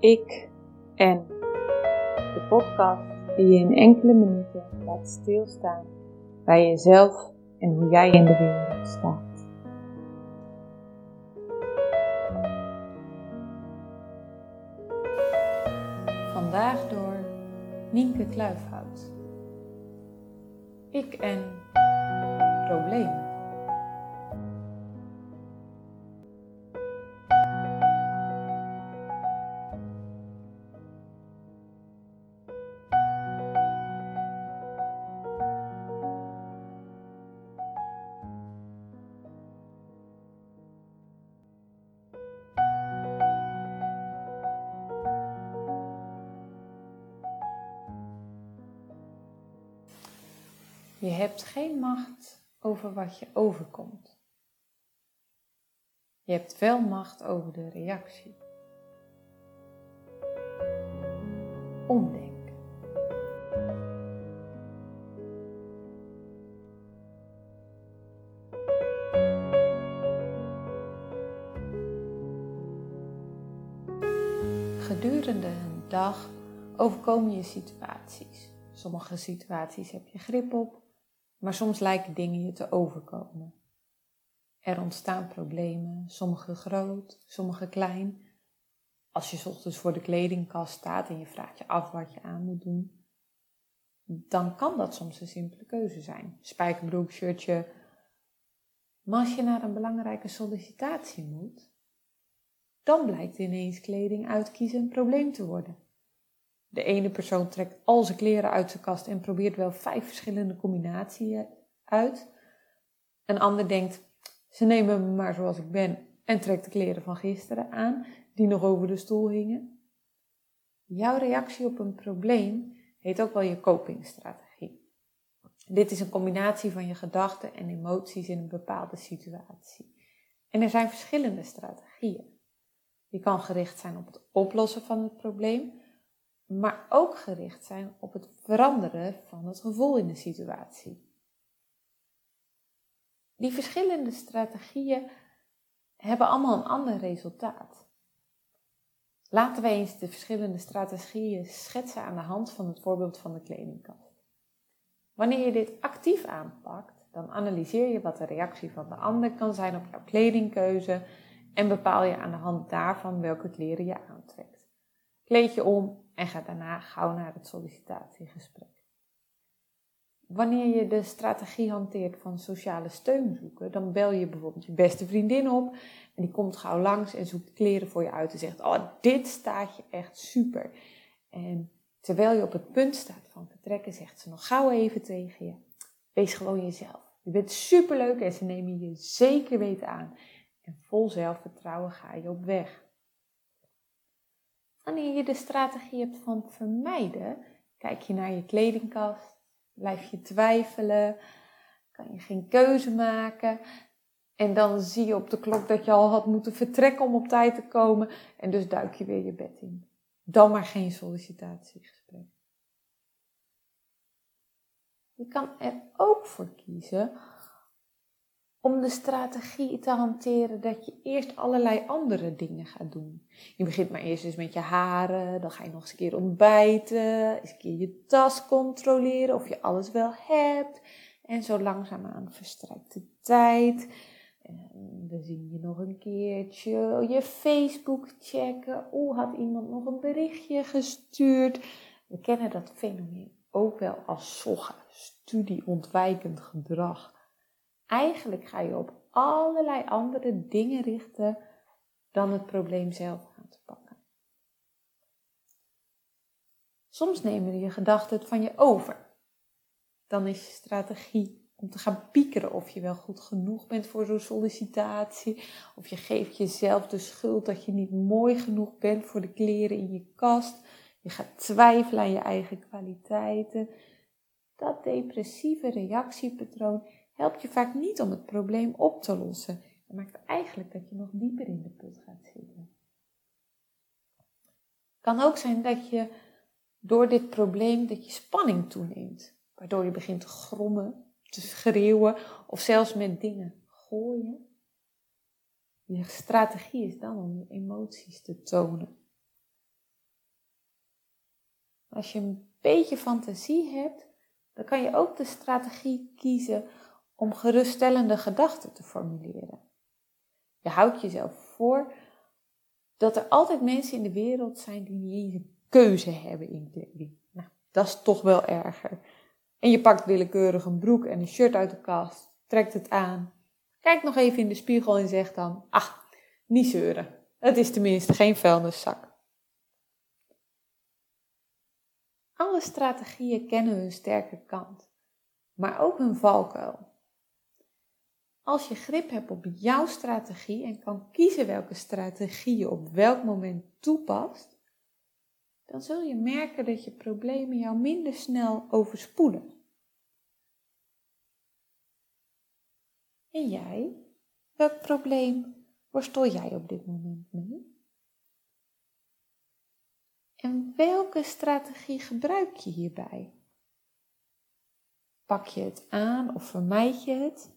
Ik en de podcast die je in enkele minuten laat stilstaan bij jezelf en hoe jij in de wereld staat. Vandaag door Nienke Kluifhout. Ik en problemen. Je hebt geen macht over wat je overkomt. Je hebt wel macht over de reactie. Omdenken. Gedurende een dag overkomen je situaties. Sommige situaties heb je grip op, maar soms lijken dingen je te overkomen. Er ontstaan problemen, sommige groot, sommige klein. Als je ochtends voor de kledingkast staat en je vraagt je af wat je aan moet doen, dan kan dat soms een simpele keuze zijn. Spijkerbroek, shirtje. Maar als je naar een belangrijke sollicitatie moet, dan blijkt ineens kleding uitkiezen een probleem te worden. De ene persoon trekt al zijn kleren uit zijn kast en probeert wel vijf verschillende combinaties uit. Een ander denkt, ze nemen me maar zoals ik ben en trekt de kleren van gisteren aan, die nog over de stoel hingen. Jouw reactie op een probleem heet ook wel je copingstrategie. Dit is een combinatie van je gedachten en emoties in een bepaalde situatie. En er zijn verschillende strategieën. Die kan gericht zijn op het oplossen van het probleem, maar ook gericht zijn op het veranderen van het gevoel in de situatie. Die verschillende strategieën hebben allemaal een ander resultaat. Laten we eens de verschillende strategieën schetsen aan de hand van het voorbeeld van de kledingkast. Wanneer je dit actief aanpakt, dan analyseer je wat de reactie van de ander kan zijn op jouw kledingkeuze en bepaal je aan de hand daarvan welke kleren je aantrekt. Kleed je om en ga daarna gauw naar het sollicitatiegesprek. Wanneer je de strategie hanteert van sociale steun zoeken, dan bel je bijvoorbeeld je beste vriendin op en die komt gauw langs en zoekt kleren voor je uit en zegt: Oh, dit staat je echt super. En terwijl je op het punt staat van vertrekken, zegt ze nog gauw even tegen je: Wees gewoon jezelf. Je bent superleuk en ze nemen je zeker weten aan. En vol zelfvertrouwen ga je op weg. Wanneer je de strategie hebt van vermijden, kijk je naar je kledingkast, blijf je twijfelen, kan je geen keuze maken. En dan zie je op de klok dat je al had moeten vertrekken om op tijd te komen. En dus duik je weer je bed in. Dan maar geen sollicitatiegesprek. Je kan er ook voor kiezen om de strategie te hanteren dat je eerst allerlei andere dingen gaat doen. Je begint maar eerst eens met je haren, dan ga je nog eens een keer ontbijten, eens een keer je tas controleren of je alles wel hebt. En zo langzaamaan verstrijkt de tijd. En dan zie je nog een keertje je Facebook checken. Oeh, had iemand nog een berichtje gestuurd? We kennen dat fenomeen ook wel als SOGA, studieontwijkend gedrag. Eigenlijk ga je op allerlei andere dingen richten dan het probleem zelf aan te pakken. Soms nemen je gedachten het van je over. Dan is je strategie om te gaan piekeren of je wel goed genoeg bent voor zo'n sollicitatie. Of je geeft jezelf de schuld dat je niet mooi genoeg bent voor de kleren in je kast. Je gaat twijfelen aan je eigen kwaliteiten. Dat depressieve reactiepatroon helpt je vaak niet om het probleem op te lossen en maakt eigenlijk dat je nog dieper in de put gaat zitten. Het kan ook zijn dat je door dit probleem dat je spanning toeneemt, waardoor je begint te grommen, te schreeuwen of zelfs met dingen gooien. Je strategie is dan om je emoties te tonen. Als je een beetje fantasie hebt, dan kan je ook de strategie kiezen om geruststellende gedachten te formuleren. Je houdt jezelf voor dat er altijd mensen in de wereld zijn die niet een keuze hebben in kleding. Nou, dat is toch wel erger. En je pakt willekeurig een broek en een shirt uit de kast, trekt het aan, kijkt nog even in de spiegel en zegt dan: Ach, niet zeuren. Het is tenminste geen vuilniszak. Alle strategieën kennen hun sterke kant, maar ook hun valkuil. Als je grip hebt op jouw strategie en kan kiezen welke strategie je op welk moment toepast, dan zul je merken dat je problemen jou minder snel overspoelen. En jij? Welk probleem worstel jij op dit moment mee? En welke strategie gebruik je hierbij? Pak je het aan of vermijd je het?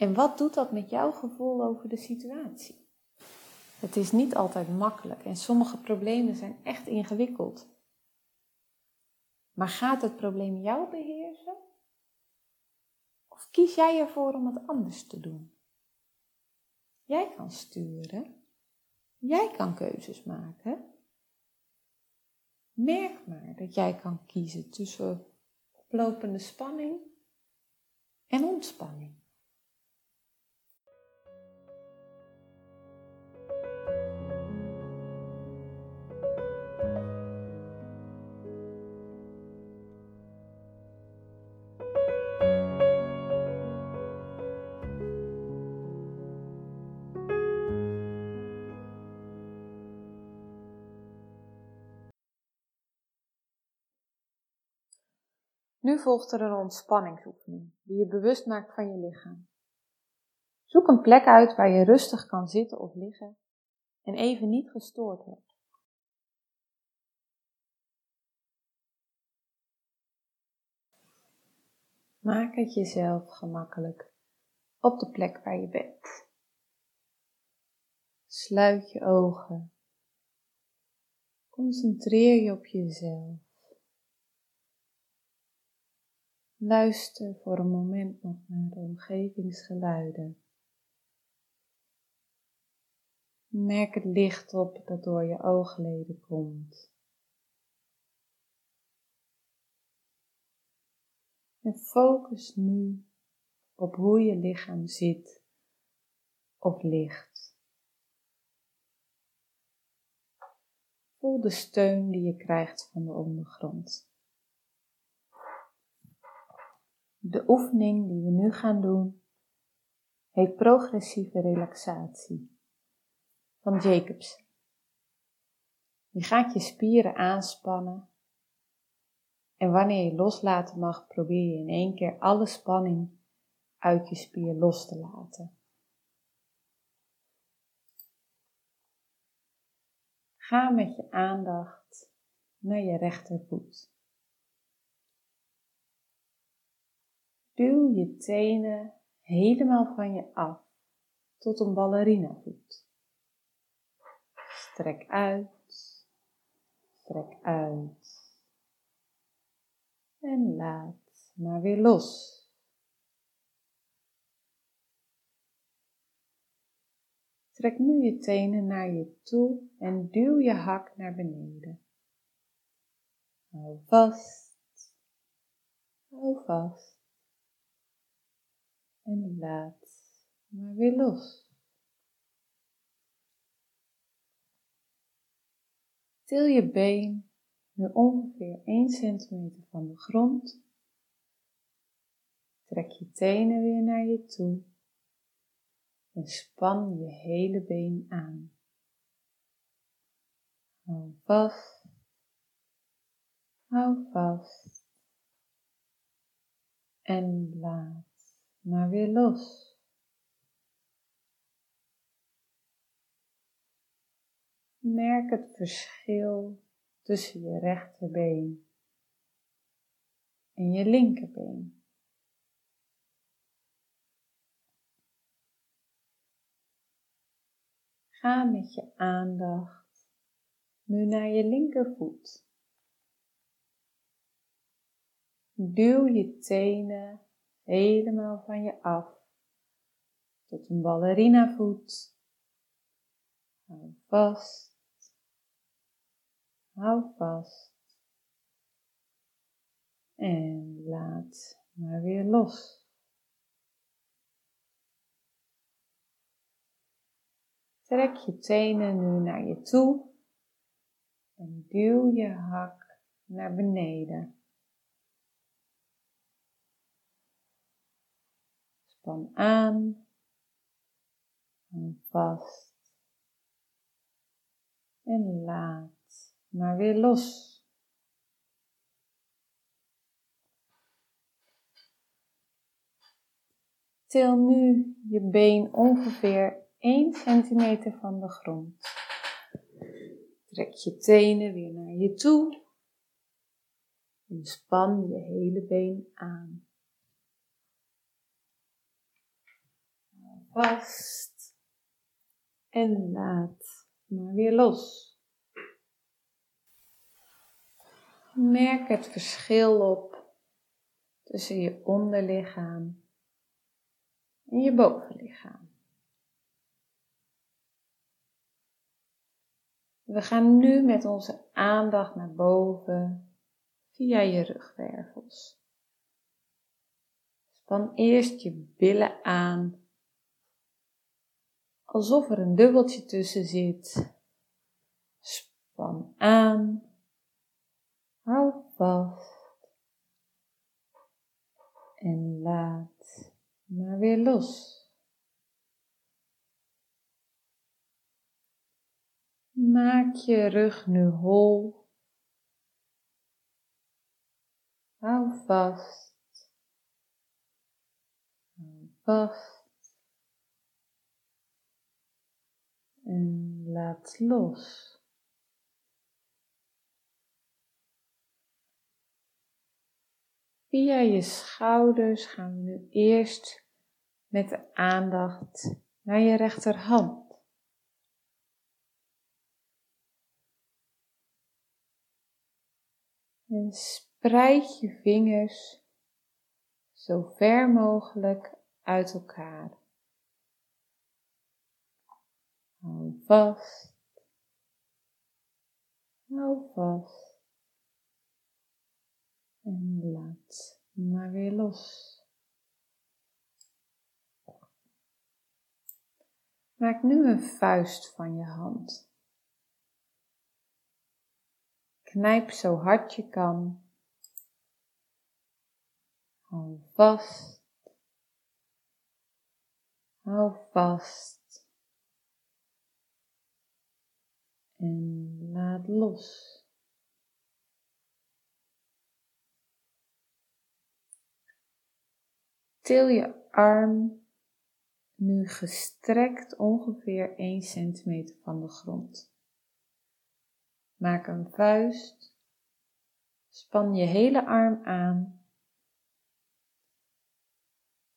En wat doet dat met jouw gevoel over de situatie? Het is niet altijd makkelijk en sommige problemen zijn echt ingewikkeld. Maar gaat het probleem jou beheersen? Of kies jij ervoor om het anders te doen? Jij kan sturen. Jij kan keuzes maken. Merk maar dat jij kan kiezen tussen oplopende spanning en ontspanning. Nu volgt er een ontspanningsoefening die je bewust maakt van je lichaam. Zoek een plek uit waar je rustig kan zitten of liggen en even niet gestoord wordt. Maak het jezelf gemakkelijk op de plek waar je bent. Sluit je ogen. Concentreer je op jezelf. Luister voor een moment nog naar de omgevingsgeluiden. Merk het licht op dat door je oogleden komt. En focus nu op hoe je lichaam zit of ligt. Voel de steun die je krijgt van de ondergrond. De oefening die we nu gaan doen heet progressieve relaxatie van Jacobs. Je gaat je spieren aanspannen en wanneer je loslaten mag, probeer je in één keer alle spanning uit je spier los te laten. Ga met je aandacht naar je rechtervoet. Duw je tenen helemaal van je af tot een ballerina-voet. Strek uit, strek uit. En laat maar weer los. Trek nu je tenen naar je toe en duw je hak naar beneden. Hou vast, hou vast en laat maar weer los. Til je been nu ongeveer 1 centimeter van de grond. Trek je tenen weer naar je toe en span je hele been aan. Hou vast, hou vast en laat maar weer los. Merk het verschil tussen je rechterbeen en je linkerbeen. Ga met je aandacht nu naar je linkervoet. Duw je tenen helemaal van je af tot een ballerina voet. Hou vast. Hou vast. En laat maar weer los. Trek je tenen nu naar je toe en duw je hak naar beneden. Span aan en vast en laat maar weer los. Til nu je been ongeveer 1 centimeter van de grond. Trek je tenen weer naar je toe en span je hele been aan. Vast en laat maar weer los. Merk het verschil op tussen je onderlichaam en je bovenlichaam. We gaan nu met onze aandacht naar boven via je rugwervels. Span eerst je billen aan, alsof er een dubbeltje tussen zit. Span aan, hou vast en laat maar weer los. Maak je rug nu hol. Hou vast. Hou vast. En laat los. Via je schouders gaan we nu eerst met de aandacht naar je rechterhand. En spreid je vingers zo ver mogelijk uit elkaar. Hou vast. Hou vast. En laat maar weer los. Maak nu een vuist van je hand. Knijp zo hard je kan. Hou vast. Hou vast. En laat los. Til je arm nu gestrekt ongeveer 1 centimeter van de grond. Maak een vuist. Span je hele arm aan.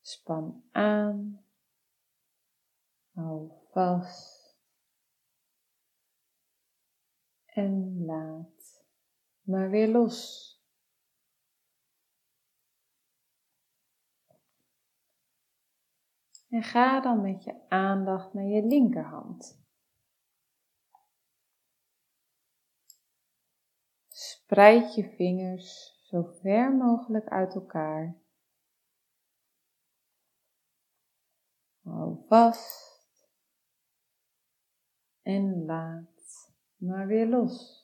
Span aan. Hou vast. En laat maar weer los. En ga dan met je aandacht naar je linkerhand. Spreid je vingers zo ver mogelijk uit elkaar. Hou vast en laat maar weer los.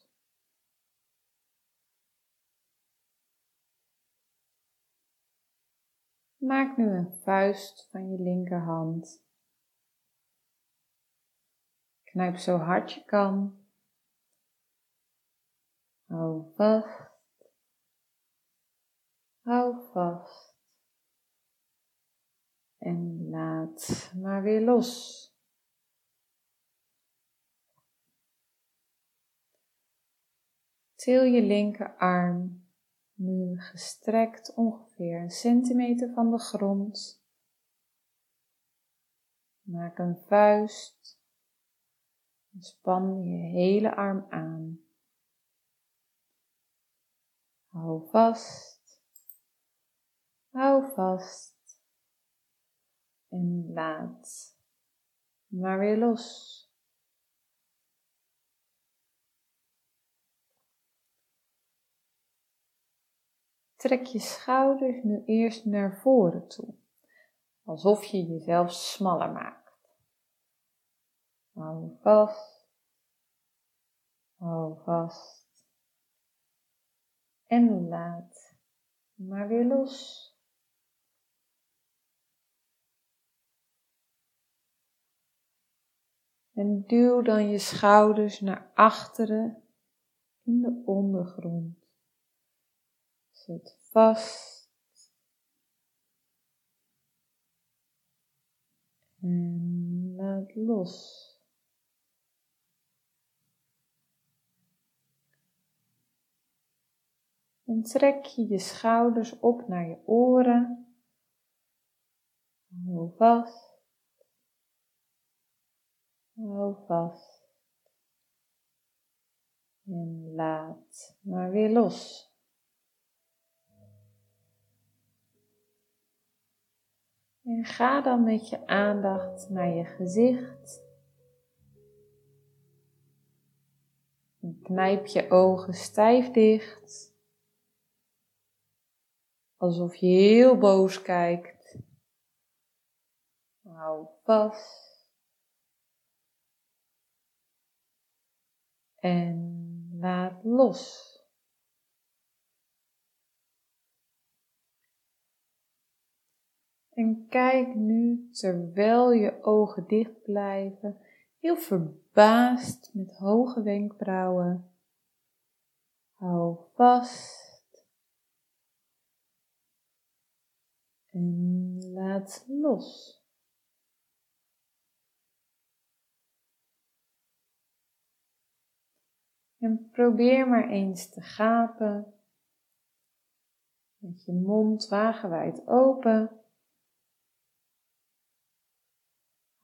Maak nu een vuist van je linkerhand. Knijp zo hard je kan Hou vast. Hou vast. En laat maar weer los. Til je linkerarm nu gestrekt ongeveer een centimeter van de grond. Maak een vuist. Span je hele arm aan. Hou vast Hou vast. En laat maar weer los. Trek je schouders nu eerst naar voren toe, alsof je jezelf smaller maakt. Hou vast, hou vast en laat maar weer los. En duw dan je schouders naar achteren in de ondergrond. Zet vast. En laat los. En trek je je schouders op naar je oren. Hou vast. Hou vast. En laat maar weer los. En ga dan met je aandacht naar je gezicht. Knijp je ogen stijf dicht. Alsof je heel boos kijkt. Hou vast. En laat los. En kijk nu, terwijl je ogen dicht blijven, heel verbaasd met hoge wenkbrauwen. Hou vast. En laat los. En probeer maar eens te gapen. Met je mond wagenwijd open.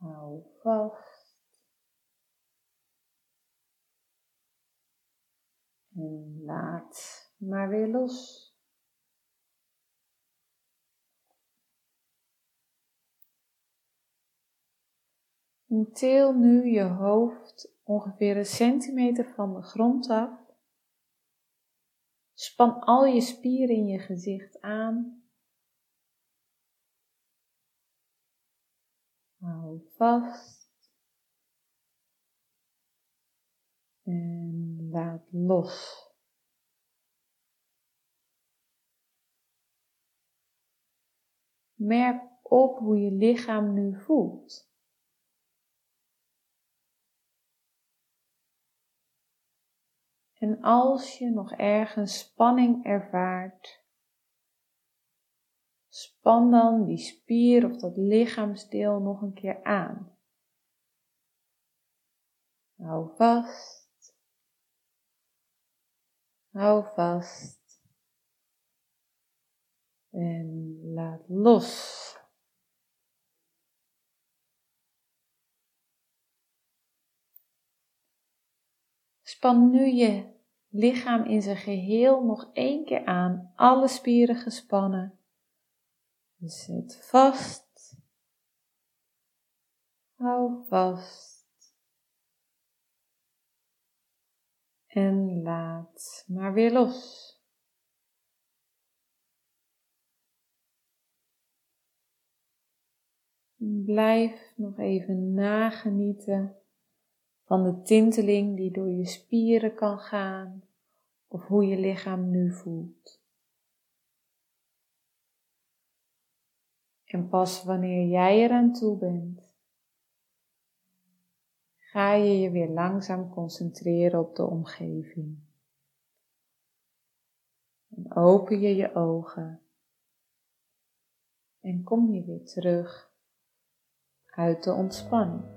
Hou vast. En laat maar weer los. Nu je hoofd ongeveer een centimeter van de grond af. Span al je spieren in je gezicht aan Hou vast. En laat los. Merk op hoe je lichaam nu voelt. En als je nog ergens spanning ervaart, Span dan die spier of dat lichaamsdeel nog een keer aan. Hou vast. Hou vast. En laat los. Span nu je lichaam in zijn geheel nog één keer aan, alle spieren gespannen. Zit vast. Hou vast. En laat maar weer los. Blijf nog even nagenieten van de tinteling die door je spieren kan gaan of hoe je lichaam nu voelt. En pas wanneer jij eraan toe bent, ga je je weer langzaam concentreren op de omgeving. En open je je ogen en kom je weer terug uit de ontspanning.